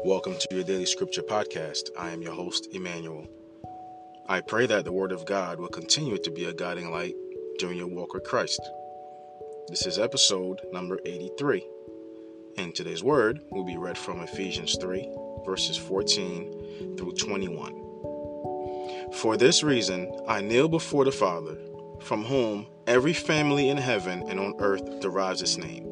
Welcome to your daily scripture podcast. I am your host, Emmanuel. I pray that the Word of God will continue to be a guiding light during your walk with Christ. This is episode number 83. And today's word will be read from Ephesians 3, verses 14 through 21. For this reason, I kneel before the Father, from whom every family in heaven and on earth derives its name.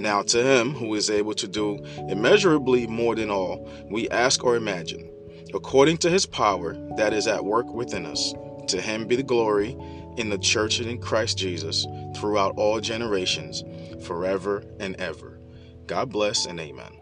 Now, to him who is able to do immeasurably more than all we ask or imagine, according to his power that is at work within us, to him be the glory in the church and in Christ Jesus throughout all generations, forever and ever. God bless and amen.